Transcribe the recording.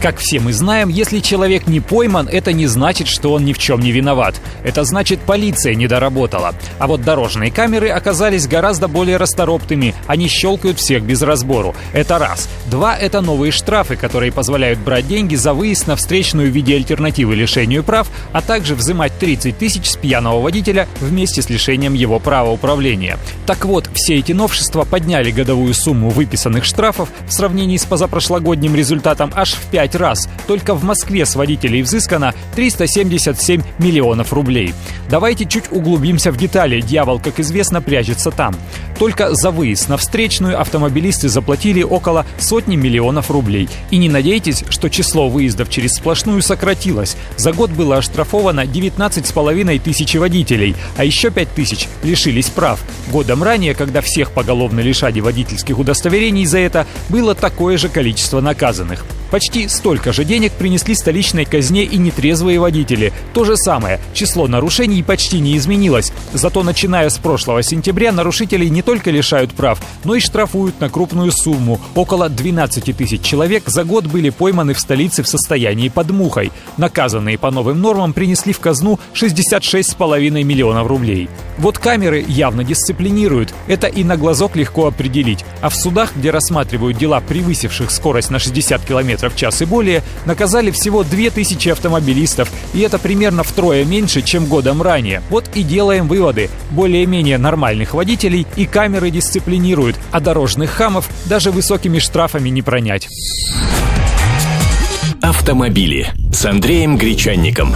Как все мы знаем, если человек не пойман, это не значит, что он ни в чем не виноват. Это значит, полиция не доработала. А вот дорожные камеры оказались гораздо более расторопными. Они щелкают всех без разбору. Это раз. Два — это новые штрафы, которые позволяют брать деньги за выезд на встречную в виде альтернативы лишению прав, а также взимать 30 тысяч с пьяного водителя вместе с лишением его права управления. Так вот, все эти новшества подняли годовую сумму выписанных штрафов в сравнении с позапрошлогодним результатом аж в 5 раз. Только в Москве с водителей взыскано 377 миллионов рублей. Давайте чуть углубимся в детали. Дьявол, как известно, прячется там. Только за выезд на встречную автомобилисты заплатили около сотни миллионов рублей. И не надейтесь, что число выездов через сплошную сократилось. За год было оштрафовано 19,5 тысяч водителей, а еще 5 тысяч лишились прав. Годом ранее, когда всех поголовно лишали водительских удостоверений за это, было такое же количество наказанных. Почти столько же денег принесли столичной казне и нетрезвые водители. То же самое, число нарушений почти не изменилось. Зато начиная с прошлого сентября нарушителей не только лишают прав, но и штрафуют на крупную сумму. Около 12 тысяч человек за год были пойманы в столице в состоянии под мухой. Наказанные по новым нормам принесли в казну 66,5 миллионов рублей. Вот камеры явно дисциплинируют. Это и на глазок легко определить. А в судах, где рассматривают дела превысивших скорость на 60 км в час и более, наказали всего 2000 автомобилистов. И это примерно втрое меньше, чем годом ранее. Вот и делаем выводы. Более-менее нормальных водителей и камеры дисциплинируют, а дорожных хамов даже высокими штрафами не пронять. Автомобили с Андреем Гречанником.